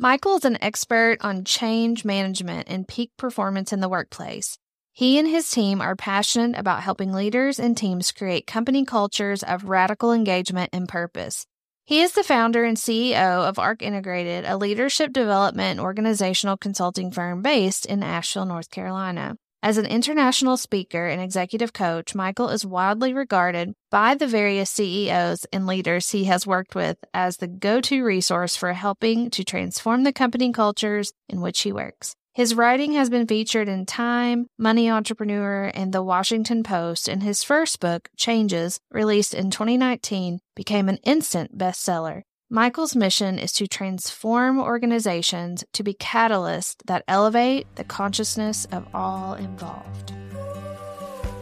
Michael is an expert on change management and peak performance in the workplace. He and his team are passionate about helping leaders and teams create company cultures of radical engagement and purpose. He is the founder and CEO of ARC Integrated, a leadership development and organizational consulting firm based in Asheville, North Carolina. As an international speaker and executive coach, Michael is widely regarded by the various CEOs and leaders he has worked with as the go to resource for helping to transform the company cultures in which he works. His writing has been featured in Time, Money Entrepreneur, and The Washington Post, and his first book, Changes, released in 2019, became an instant bestseller. Michael's mission is to transform organizations to be catalysts that elevate the consciousness of all involved.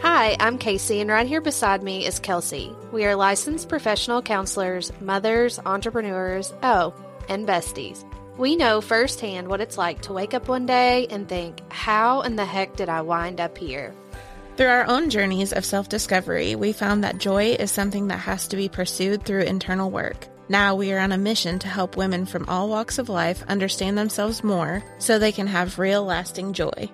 Hi, I'm Kasey, and right here beside me is Kelsey. We are licensed professional counselors, mothers, entrepreneurs, oh, and besties. We know firsthand what it's like to wake up one day and think, how in the heck did I wind up here? Through our own journeys of self discovery, we found that joy is something that has to be pursued through internal work. Now we are on a mission to help women from all walks of life understand themselves more so they can have real lasting joy.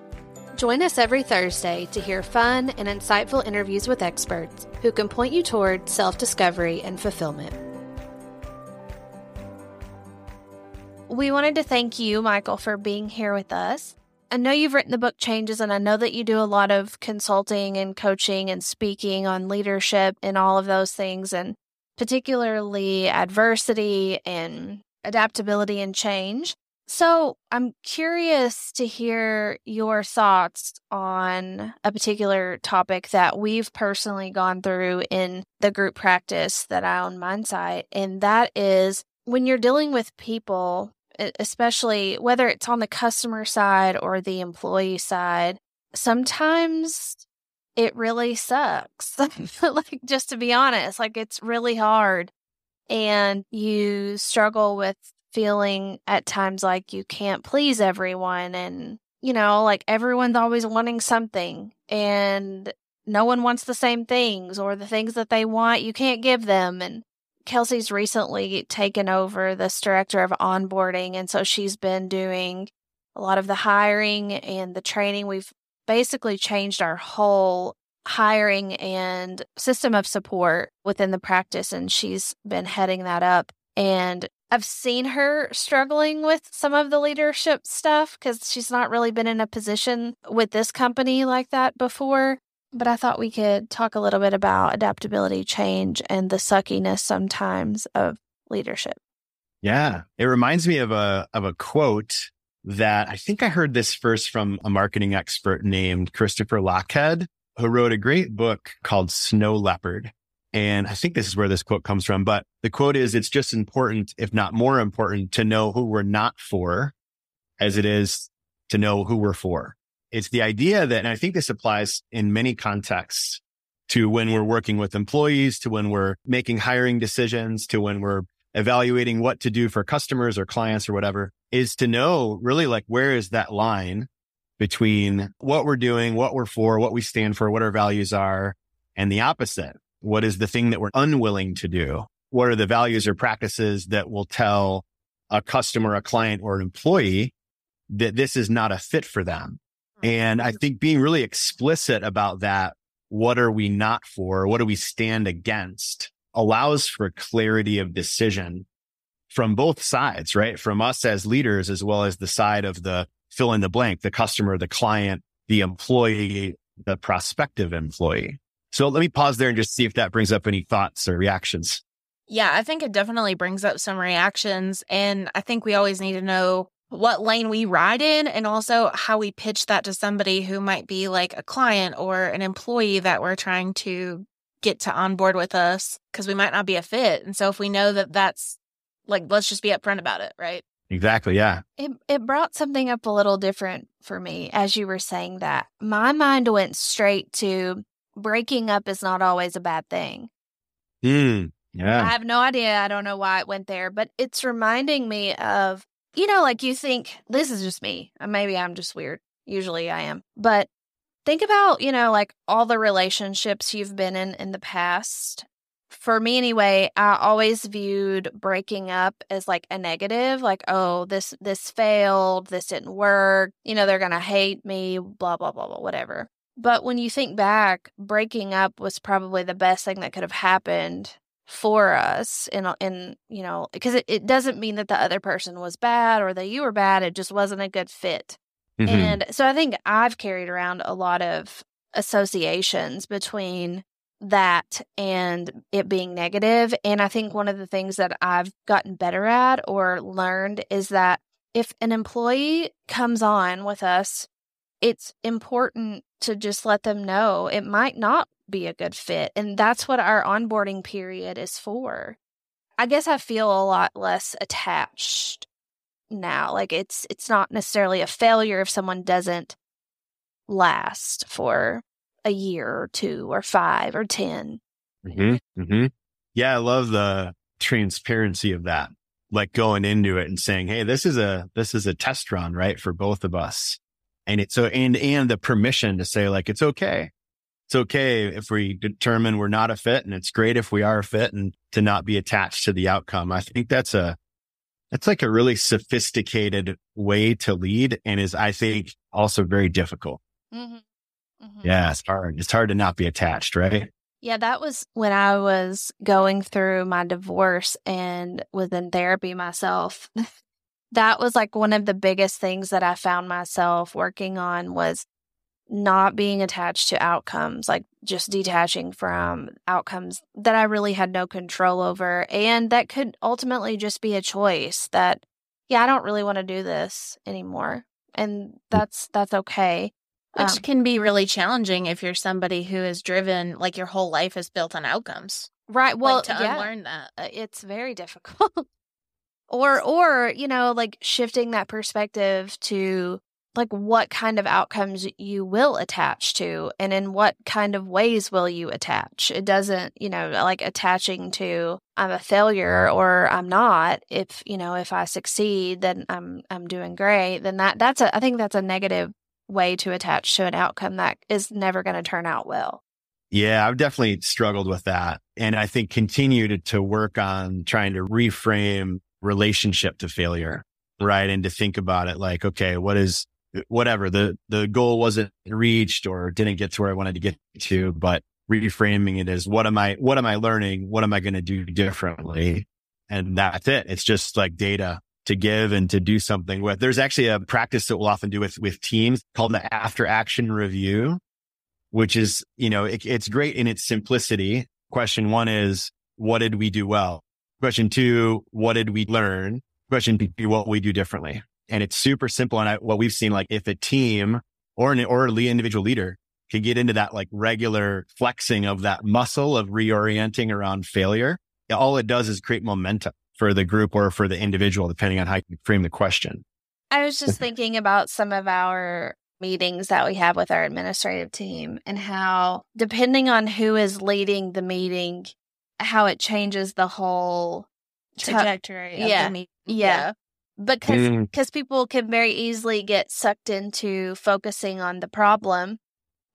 Join us every Thursday to hear fun and insightful interviews with experts who can point you toward self discovery and fulfillment. We wanted to thank you, Michael, for being here with us. I know you've written the book Changes, and I know that you do a lot of consulting and coaching and speaking on leadership and all of those things. And particularly adversity and adaptability and change. So, I'm curious to hear your thoughts on a particular topic that we've personally gone through in the group practice that I own Mindsight, and that is when you're dealing with people, especially whether it's on the customer side or the employee side, sometimes it really sucks. like, just to be honest, like, it's really hard. And you struggle with feeling at times like you can't please everyone. And, you know, like everyone's always wanting something and no one wants the same things or the things that they want, you can't give them. And Kelsey's recently taken over this director of onboarding. And so she's been doing a lot of the hiring and the training. We've basically changed our whole hiring and system of support within the practice and she's been heading that up and I've seen her struggling with some of the leadership stuff cuz she's not really been in a position with this company like that before but I thought we could talk a little bit about adaptability change and the suckiness sometimes of leadership. Yeah, it reminds me of a of a quote that I think I heard this first from a marketing expert named Christopher Lochhead, who wrote a great book called Snow Leopard. And I think this is where this quote comes from, but the quote is, it's just important, if not more important to know who we're not for as it is to know who we're for. It's the idea that, and I think this applies in many contexts to when we're working with employees, to when we're making hiring decisions, to when we're evaluating what to do for customers or clients or whatever is to know really like where is that line between what we're doing, what we're for, what we stand for, what our values are, and the opposite. What is the thing that we're unwilling to do? What are the values or practices that will tell a customer, a client, or an employee that this is not a fit for them? Mm-hmm. And I think being really explicit about that, what are we not for? What do we stand against allows for clarity of decision from both sides, right? From us as leaders, as well as the side of the fill in the blank, the customer, the client, the employee, the prospective employee. So let me pause there and just see if that brings up any thoughts or reactions. Yeah, I think it definitely brings up some reactions. And I think we always need to know what lane we ride in and also how we pitch that to somebody who might be like a client or an employee that we're trying to get to onboard with us because we might not be a fit. And so if we know that that's like let's just be upfront about it, right? Exactly. Yeah. It it brought something up a little different for me as you were saying that. My mind went straight to breaking up is not always a bad thing. Mm, yeah. I have no idea. I don't know why it went there, but it's reminding me of, you know, like you think this is just me. Maybe I'm just weird. Usually I am. But think about, you know, like all the relationships you've been in in the past for me anyway, I always viewed breaking up as like a negative, like, oh, this this failed, this didn't work, you know, they're gonna hate me, blah, blah, blah, blah, whatever. But when you think back, breaking up was probably the best thing that could have happened for us in in you know because it, it doesn't mean that the other person was bad or that you were bad it just wasn't a good fit mm-hmm. and so i think i've carried around a lot of associations between that and it being negative. negative and i think one of the things that i've gotten better at or learned is that if an employee comes on with us it's important to just let them know it might not be a good fit. And that's what our onboarding period is for. I guess I feel a lot less attached now. Like it's it's not necessarily a failure if someone doesn't last for a year or two or five or 10 mm-hmm, mm-hmm. Yeah, I love the transparency of that. Like going into it and saying, "Hey, this is a this is a test run, right, for both of us." And it's so and and the permission to say like it's okay it's okay if we determine we're not a fit and it's great if we are a fit and to not be attached to the outcome. I think that's a, that's like a really sophisticated way to lead and is, I think, also very difficult. Mm-hmm. Mm-hmm. Yeah, it's hard. It's hard to not be attached, right? Yeah, that was when I was going through my divorce and was in therapy myself. that was like one of the biggest things that I found myself working on was not being attached to outcomes, like just detaching from outcomes that I really had no control over. And that could ultimately just be a choice that, yeah, I don't really want to do this anymore. And mm. that's, that's okay. Which um, can be really challenging if you're somebody who is driven, like your whole life is built on outcomes. Right. Well, like to yeah, unlearn that. Uh, it's very difficult. or, or, you know, like shifting that perspective to, like what kind of outcomes you will attach to and in what kind of ways will you attach? It doesn't you know like attaching to i'm a failure or i'm not if you know if i succeed then i'm i'm doing great then that that's a i think that's a negative way to attach to an outcome that is never going to turn out well. Yeah i've definitely struggled with that and i think continue to, to work on trying to reframe relationship to failure right and to think about it like okay what is whatever the the goal wasn't reached or didn't get to where I wanted to get to, but reframing it as what am I what am I learning? What am I going to do differently? And that's it. It's just like data to give and to do something with. There's actually a practice that we'll often do with with teams called the after action review, which is, you know, it, it's great in its simplicity. Question one is, what did we do well? Question two, what did we learn? Question three, what we do differently? And it's super simple. And I, what we've seen, like if a team or an or an individual leader can get into that like regular flexing of that muscle of reorienting around failure, all it does is create momentum for the group or for the individual, depending on how you frame the question. I was just thinking about some of our meetings that we have with our administrative team and how, depending on who is leading the meeting, how it changes the whole trajectory. T- yeah. yeah. yeah because because mm. people can very easily get sucked into focusing on the problem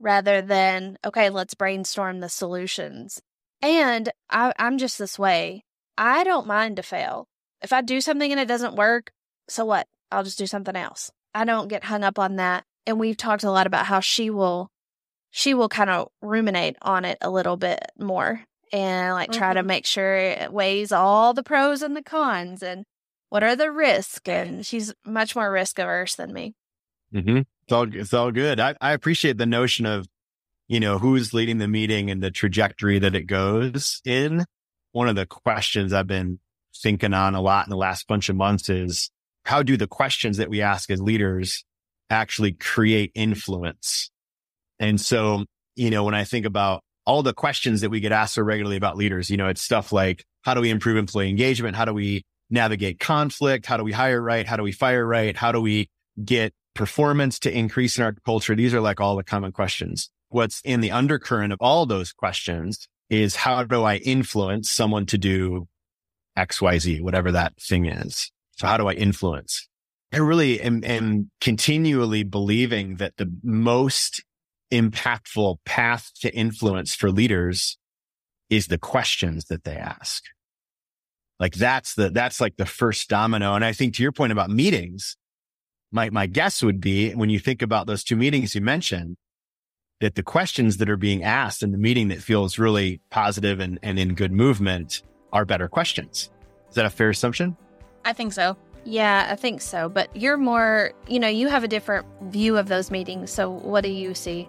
rather than okay let's brainstorm the solutions. And I, i'm just this way. I don't mind to fail. If i do something and it doesn't work so what? I'll just do something else. I don't get hung up on that and we've talked a lot about how she will she will kind of ruminate on it a little bit more and like try mm-hmm. to make sure it weighs all the pros and the cons and what are the risks? And she's much more risk averse than me. Mm-hmm. It's all it's all good. I, I appreciate the notion of, you know, who's leading the meeting and the trajectory that it goes in. One of the questions I've been thinking on a lot in the last bunch of months is how do the questions that we ask as leaders actually create influence? And so, you know, when I think about all the questions that we get asked so regularly about leaders, you know, it's stuff like, how do we improve employee engagement? How do we navigate conflict? How do we hire right? How do we fire right? How do we get performance to increase in our culture? These are like all the common questions. What's in the undercurrent of all those questions is how do I influence someone to do X, Y, Z, whatever that thing is? So how do I influence? I really am, am continually believing that the most impactful path to influence for leaders is the questions that they ask. Like that's the, that's like the first domino. And I think to your point about meetings, my, my guess would be when you think about those two meetings you mentioned, that the questions that are being asked in the meeting that feels really positive and, and in good movement are better questions. Is that a fair assumption? I think so. Yeah, I think so. But you're more, you know, you have a different view of those meetings. So what do you see?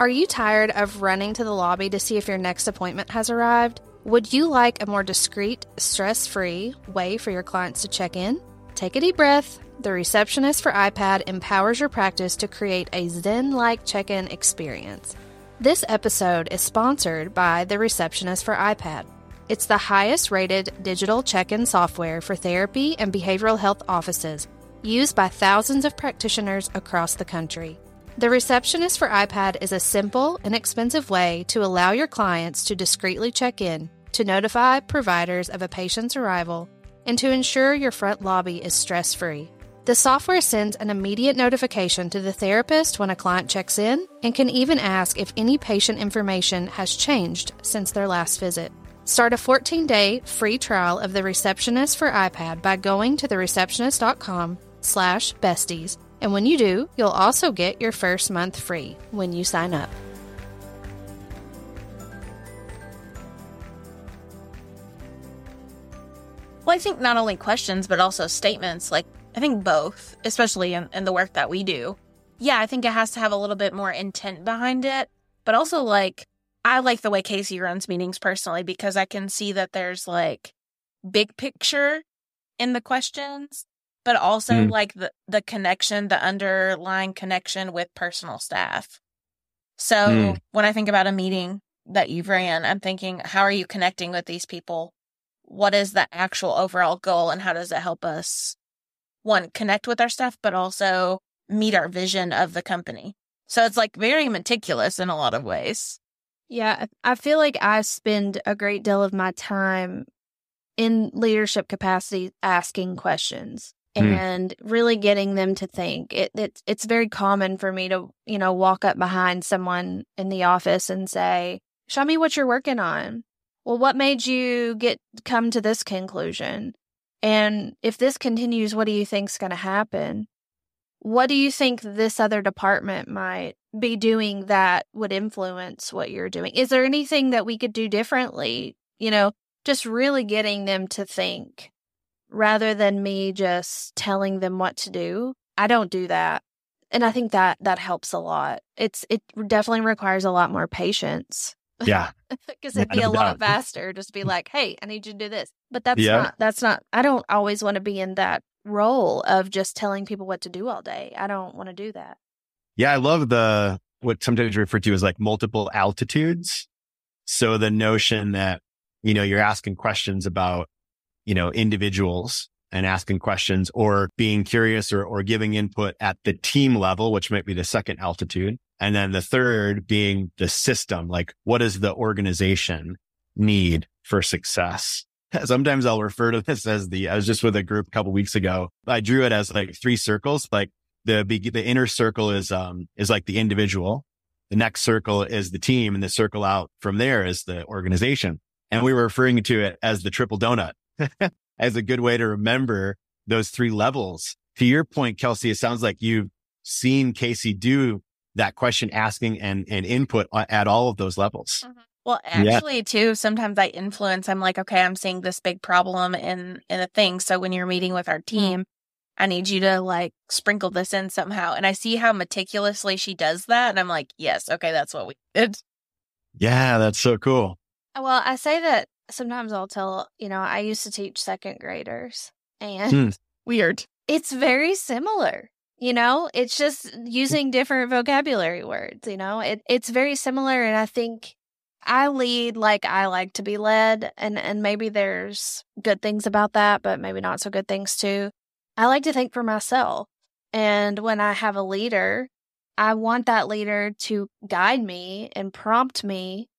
Are you tired of running to the lobby to see if your next appointment has arrived? Would you like a more discreet, stress free way for your clients to check in? Take a deep breath. The receptionist for iPad empowers your practice to create a Zen like check in experience. This episode is sponsored by the receptionist for iPad. It's the highest rated digital check in software for therapy and behavioral health offices, used by thousands of practitioners across the country. The Receptionist for iPad is a simple, and inexpensive way to allow your clients to discreetly check in, to notify providers of a patient's arrival, and to ensure your front lobby is stress free. The software sends an immediate notification to the therapist when a client checks in and can even ask if any patient information has changed since their last visit. Start a 14 day free trial of the Receptionist for iPad by going to thereceptionist.com slash besties and when you do, you'll also get your first month free when you sign up. Well, I think not only questions, but also statements. Like, I think both, especially in, in the work that we do. Yeah, I think it has to have a little bit more intent behind it, but also like, I like the way Kasey runs meetings personally because I can see that there's like big picture in the questions but also mm. like the, the connection, the underlying connection with personal staff. So mm. when I think about a meeting that you've ran, I'm thinking, how are you connecting with these people? What is the actual overall goal and how does it help us one connect with our staff, but also meet our vision of the company? So it's like very meticulous in a lot of ways. Yeah, I feel like I spend a great deal of my time in leadership capacity asking questions. Mm. and really getting them to think. It, it's it's very common for me to you know walk up behind someone in the office and say, "Show me what you're working on." Well, what made you get come to this conclusion? And if this continues, what do you think's going to happen? What do you think this other department might be doing that would influence what you're doing? Is there anything that we could do differently? You know, just really getting them to think rather than me just telling them what to do. I don't do that. And I think that that helps a lot. It's it definitely requires a lot more patience. Yeah. Because it'd be a lot faster just be like, "Hey, I need you to do this." But that's yeah. not that's not I don't always want to be in that role of just telling people what to do all day. I don't want to do that. Yeah, I love the what sometimes referred to as like multiple altitudes. So the notion that, you know, you're asking questions about you know, individuals and asking questions or being curious or, or giving input at the team level, which might be the second altitude. And then the third being the system, like what does the organization need for success? Sometimes I'll refer to this as the, I was just with a group a couple weeks ago. I drew it as like three circles. Like the, the inner circle is, um, is like the individual. The next circle is the team and the circle out from there is the organization. And we were referring to it as the triple donut as a good way to remember those three levels. To your point, Kelsey, it sounds like you've seen Kasey do that question asking and, and input at all of those levels. Mm-hmm. Well, actually, yeah. too, sometimes I influence. I'm like, okay, I'm seeing this big problem in in a thing. So when you're meeting with our mm-hmm. team, I need you to like sprinkle this in somehow. And I see how meticulously she does that, and I'm like, yes, okay, that's what we did. Yeah, that's so cool. Well, I say that sometimes I'll tell, you know, I used to teach second graders and hmm. weird. It's very similar. You know, it's just using different vocabulary words, you know. It it's very similar and I think I lead like I like to be led and and maybe there's good things about that, but maybe not so good things too. I like to think for myself. And when I have a leader, I want that leader to guide me and prompt me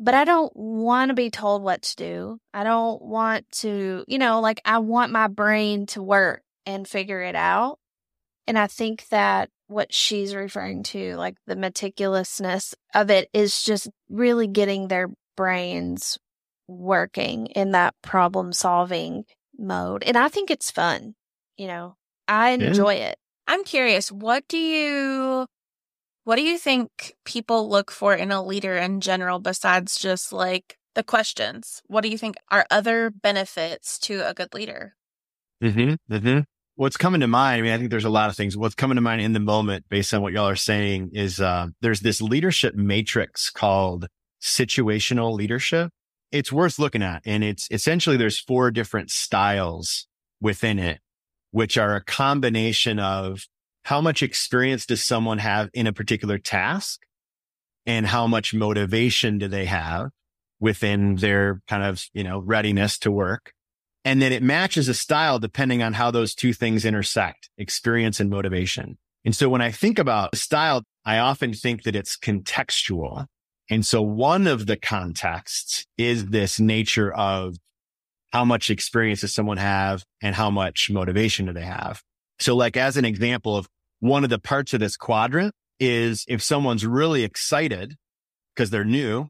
but I don't want to be told what to do. I don't want to, you know, like I want my brain to work and figure it out. And I think that what she's referring to, like the meticulousness of it, is just really getting their brains working in that problem solving mode. And I think it's fun. You know, I enjoy yeah. it. I'm curious, what do you what do you think people look for in a leader in general besides just like the questions? What do you think are other benefits to a good leader? Mm-hmm, mm-hmm. What's coming to mind? I mean, I think there's a lot of things. What's coming to mind in the moment, based on what y'all are saying, is uh, there's this leadership matrix called situational leadership. It's worth looking at, and it's essentially there's four different styles within it, which are a combination of how much experience does someone have in a particular task and how much motivation do they have within their kind of, you know, readiness to work. And then it matches a style depending on how those two things intersect, experience and motivation. And so when I think about style, I often think that it's contextual. And so one of the contexts is this nature of how much experience does someone have and how much motivation do they have? So like as an example of one of the parts of this quadrant is if someone's really excited because they're new,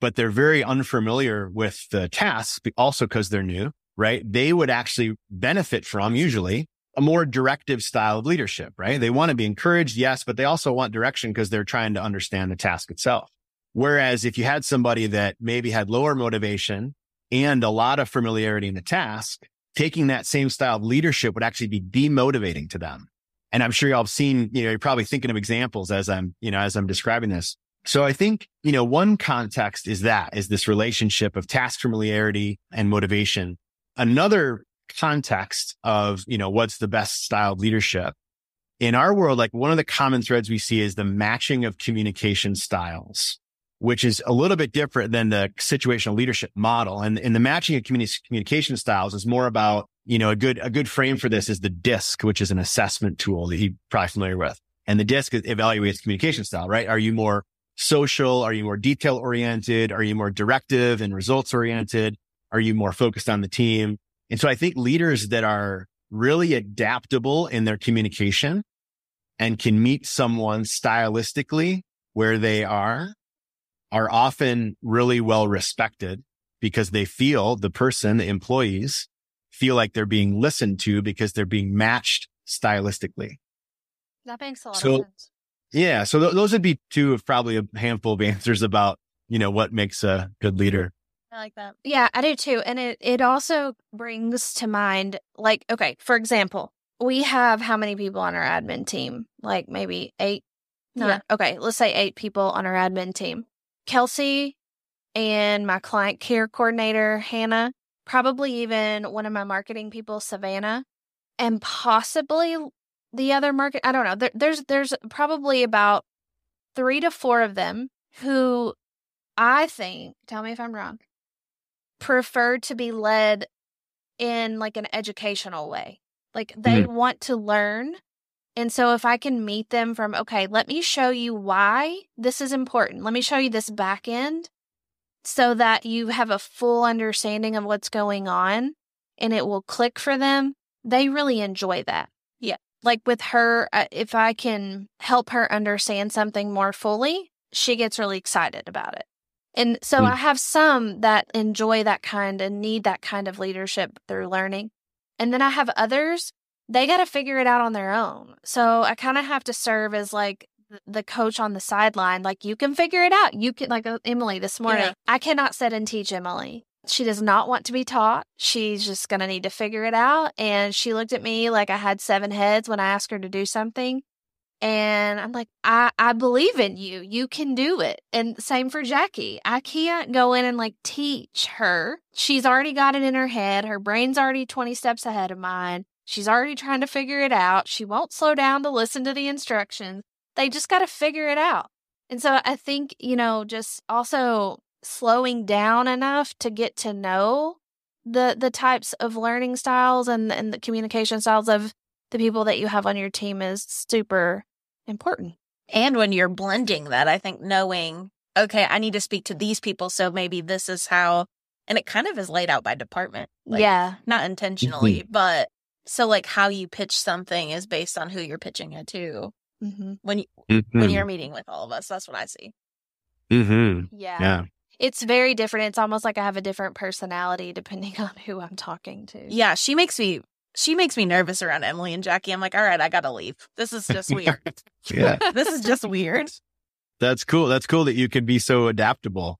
but they're very unfamiliar with the task also because they're new, right? They would actually benefit from usually a more directive style of leadership, right? They want to be encouraged. Yes, but they also want direction because they're trying to understand the task itself. Whereas if you had somebody that maybe had lower motivation and a lot of familiarity in the task, taking that same style of leadership would actually be demotivating to them. And I'm sure y'all have seen, you know, you're probably thinking of examples as I'm, you know, as I'm describing this. So I think, you know, one context is that is this relationship of task familiarity and motivation. Another context of, you know, what's the best style of leadership in our world, like one of the common threads we see is the matching of communication styles, which is a little bit different than the situational leadership model. And, and the matching of communi- communication styles is more about you know, a good, a good frame for this is the DISC, which is an assessment tool that you're probably familiar with. And the DISC evaluates communication style, right? Are you more social? Are you more detail oriented? Are you more directive and results oriented? Are you more focused on the team? And so I think leaders that are really adaptable in their communication and can meet someone stylistically where they are, are often really well respected because they feel the person, the employees feel like they're being listened to because they're being matched stylistically. That makes a lot so, of sense. Yeah. So th- those would be two of probably a handful of answers about, you know, what makes a good leader. I like that. Yeah, I do too. And it, it also brings to mind, like, okay, for example, we have how many people on our admin team? Like maybe eight? Yeah. Okay, let's say eight people on our admin team. Kelsey and my client care coordinator, Hannah, probably even one of my marketing people, Savannah, and possibly the other market. I don't know. There, there's there's probably about three to four of them who I think, tell me if I'm wrong, prefer to be led in like an educational way. Like they mm-hmm. want to learn. And so if I can meet them from, okay, let me show you why this is important. Let me show you this back end so that you have a full understanding of what's going on and it will click for them. They really enjoy that. Yeah. Like with her, uh, if I can help her understand something more fully, she gets really excited about it. And so mm. I have some that enjoy that kind and need that kind of leadership through learning. And then I have others, they got to figure it out on their own. So I kind of have to serve as like the coach on the sideline, like, you can figure it out. You can, like uh, Emily this morning, yeah. I cannot sit and teach Emily. She does not want to be taught. She's just going to need to figure it out. And she looked at me like I had seven heads when I asked her to do something. And I'm like, I, I believe in you. You can do it. And same for Jackie. I can't go in and like teach her. She's already got it in her head. Her brain's already 20 steps ahead of mine. She's already trying to figure it out. She won't slow down to listen to the instructions. They just got to figure it out. And so I think, you know, just also slowing down enough to get to know the the types of learning styles and and the communication styles of the people that you have on your team is super important. And when you're blending that, I think knowing, okay, I need to speak to these people, so maybe this is how and it kind of is laid out by department. Like, yeah. Not intentionally, mm-hmm. but so like how you pitch something is based on who you're pitching it to. Mm-hmm. when you, Mm-hmm. when you're meeting with all of us. That's what I see. Mm-hmm. Yeah. Yeah. It's very different. It's almost like I have a different personality depending on who I'm talking to. Yeah, she makes me she makes me nervous around Emily and Jackie. I'm like, all right, I gotta leave. This is just weird. Yeah. this is just weird. That's cool. That's cool that you can be so adaptable.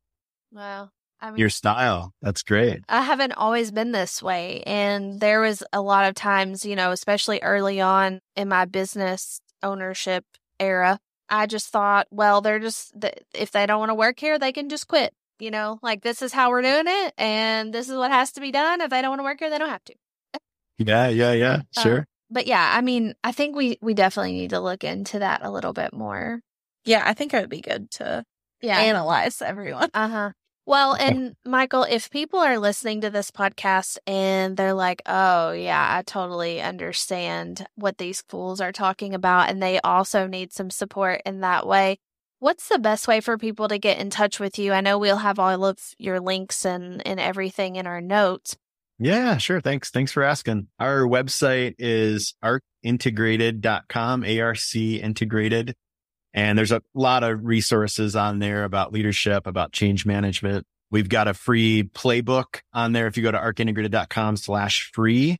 Well, I mean, Your style. That's great. I haven't always been this way. And there was a lot of times, you know, especially early on in my business ownership era, I just thought, well, they're just, th- if they don't want to work here, they can just quit. You know, like this is how we're doing it. And this is what has to be done. If they don't want to work here, they don't have to. Yeah. Yeah. Yeah. Uh, Sure. But yeah, I mean, I think we, we definitely need to look into that a little bit more. Yeah, I think it would be good to Yeah. analyze everyone. Uh huh. Well, and Michael, if people are listening to this podcast and they're like, oh, yeah, I totally understand what these fools are talking about, and they also need some support in that way, what's the best way for people to get in touch with you? I know we'll have all of your links and, and everything in our notes. Yeah, sure. Thanks. Thanks for asking. Our website is arcintegrated.com, ARC integrated. And there's a lot of resources on there about leadership, about change management. We've got a free playbook on there. If you go to arcintegrated.com slash free,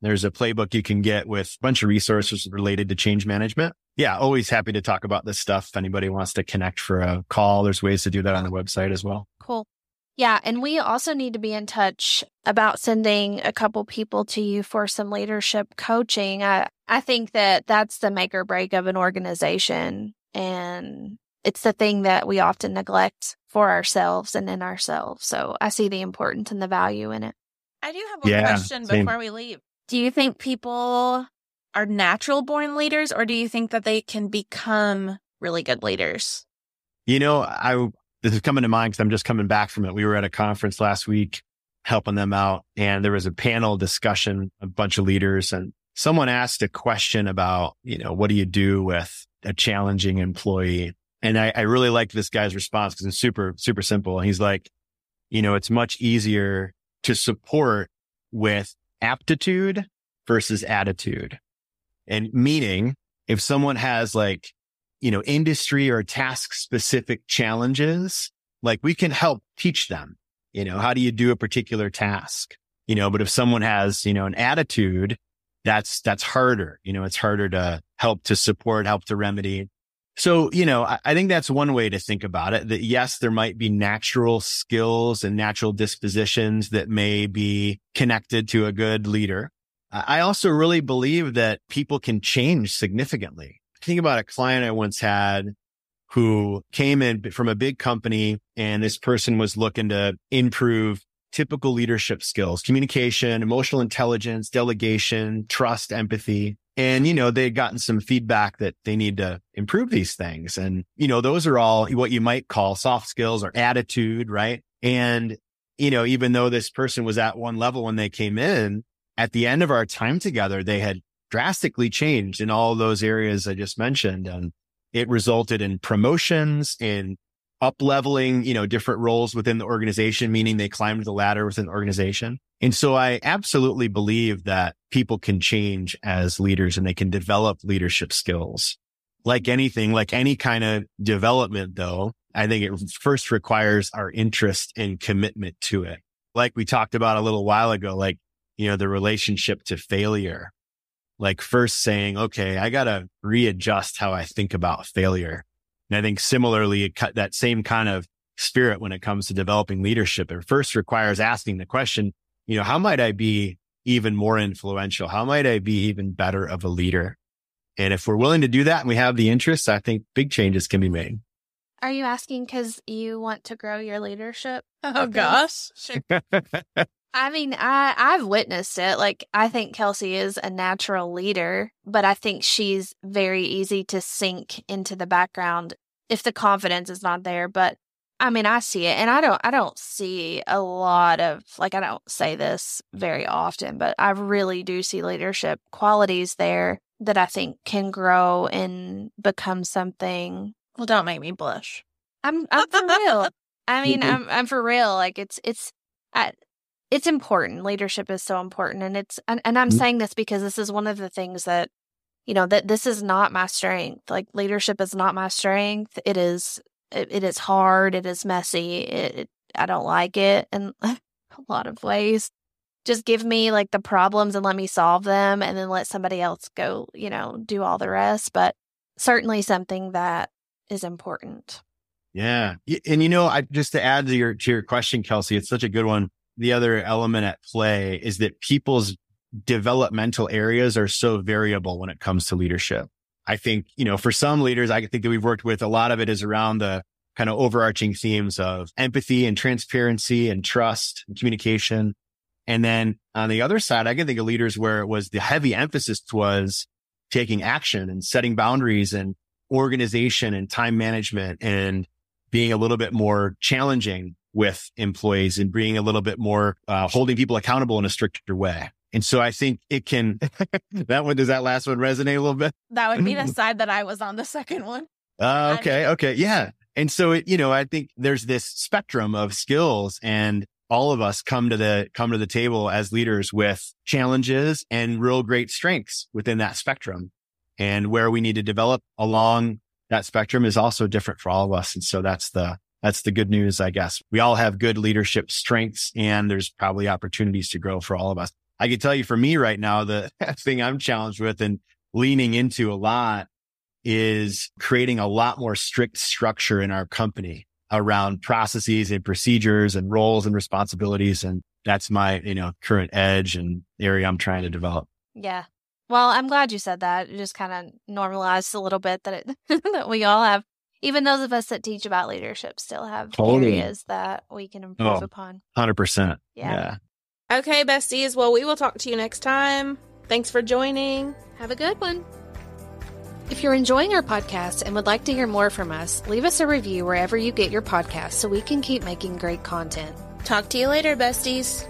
there's a playbook you can get with a bunch of resources related to change management. Yeah, always happy to talk about this stuff. If anybody wants to connect for a call, there's ways to do that on the website as well. Cool. Yeah. And we also need to be in touch about sending a couple people to you for some leadership coaching. I, I think that that's the make or break of an organization. And it's the thing that we often neglect for ourselves and in ourselves. So I see the importance and the value in it. I do have one Yeah, question same. before we leave. Do you think people are natural born leaders or do you think that they can become really good leaders? You know, I this is coming to mind because I'm just coming back from it. We were at a conference last week helping them out, and there was a panel discussion, a bunch of leaders, and someone asked a question about, you know, what do you do with a challenging employee? And I, I really liked this guy's response because it's super, super simple. He's like, you know, it's much easier to support with aptitude versus attitude. And meaning if someone has like, you know, industry or task specific challenges, like we can help teach them, you know, how do you do a particular task? You know, but if someone has, you know, an attitude, that's, that's harder. You know, it's harder to help to support, help to remedy. So, you know, I, I think that's one way to think about it that yes, there might be natural skills and natural dispositions that may be connected to a good leader. I also really believe that people can change significantly. Think about a client I once had who came in from a big company and this person was looking to improve typical leadership skills, communication, emotional intelligence, delegation, trust, empathy. And, you know, they had gotten some feedback that they need to improve these things. And, you know, those are all what you might call soft skills or attitude, right? And, you know, even though this person was at one level when they came in, at the end of our time together, they had drastically changed in all those areas I just mentioned. And it resulted in promotions, in up leveling, you know, different roles within the organization, meaning they climbed the ladder within the organization. And so I absolutely believe that people can change as leaders and they can develop leadership skills. Like anything, like any kind of development though, I think it first requires our interest and commitment to it. Like we talked about a little while ago, like, you know, the relationship to failure. Like first saying, okay, I got to readjust how I think about failure. And I think similarly, it cut that same kind of spirit when it comes to developing leadership. It first requires asking the question, you know, how might I be even more influential? How might I be even better of a leader? And if we're willing to do that and we have the interest, I think big changes can be made. Are you asking because you want to grow your leadership? Oh Okay. gosh. I mean, I I've witnessed it. Like I think Kelsey is a natural leader, but I think she's very easy to sink into the background if the confidence is not there. But I mean, I see it and I don't I don't see a lot of like I don't say this very often, but I really do see leadership qualities there that I think can grow and become something Well, don't make me blush. I'm I'm for real. I mean. I'm I'm for real. Like it's it's I, it's important. Leadership is so important, and it's and, and I'm Mhm. saying this because this is one of the things that you know, that this is not my strength. Like leadership is not my strength. It is, it, it is hard. It is messy. It, it I don't like it in a lot of ways. Just give me like the problems and let me solve them and then let somebody else go, you know, do all the rest. But certainly something that is important. Yeah. And you know, I just to add to your to your question, Kelsey, it's such a good one. The other element at play is that people's developmental areas are so variable when it comes to leadership. I think, you know, for some leaders, I think that we've worked with, a lot of it is around the kind of overarching themes of empathy and transparency and trust and communication. And then on the other side, I can think of leaders where it was the heavy emphasis was taking action and setting boundaries and organization and time management and being a little bit more challenging with employees and being a little bit more uh, holding people accountable in a stricter way. And so I think it can, that one, does that last one resonate a little bit? That would be the side that I was on the second one. Uh, okay. Okay. Yeah. And so it, you know, I think there's this spectrum of skills and all of us come to the, come to the table as leaders with challenges and real great strengths within that spectrum. And where we need to develop along that spectrum is also different for all of us. And so that's the, that's the good news, I guess. We all have good leadership strengths and there's probably opportunities to grow for all of us. I can tell you for me right now, the thing I'm challenged with and leaning into a lot is creating a lot more strict structure in our company around processes and procedures and roles and responsibilities. And that's my, you know, current edge and area I'm trying to develop. Yeah. Well, I'm glad you said that. It just kind of normalized a little bit that it that we all have, even those of us that teach about leadership, still have totally. areas that we can improve oh, upon. Hundred percent. Yeah. yeah. Okay, besties. Well, we will talk to you next time. Thanks for joining. Have a good one. If you're enjoying our podcast and would like to hear more from us, leave us a review wherever you get your podcast so we can keep making great content. Talk to you later, besties.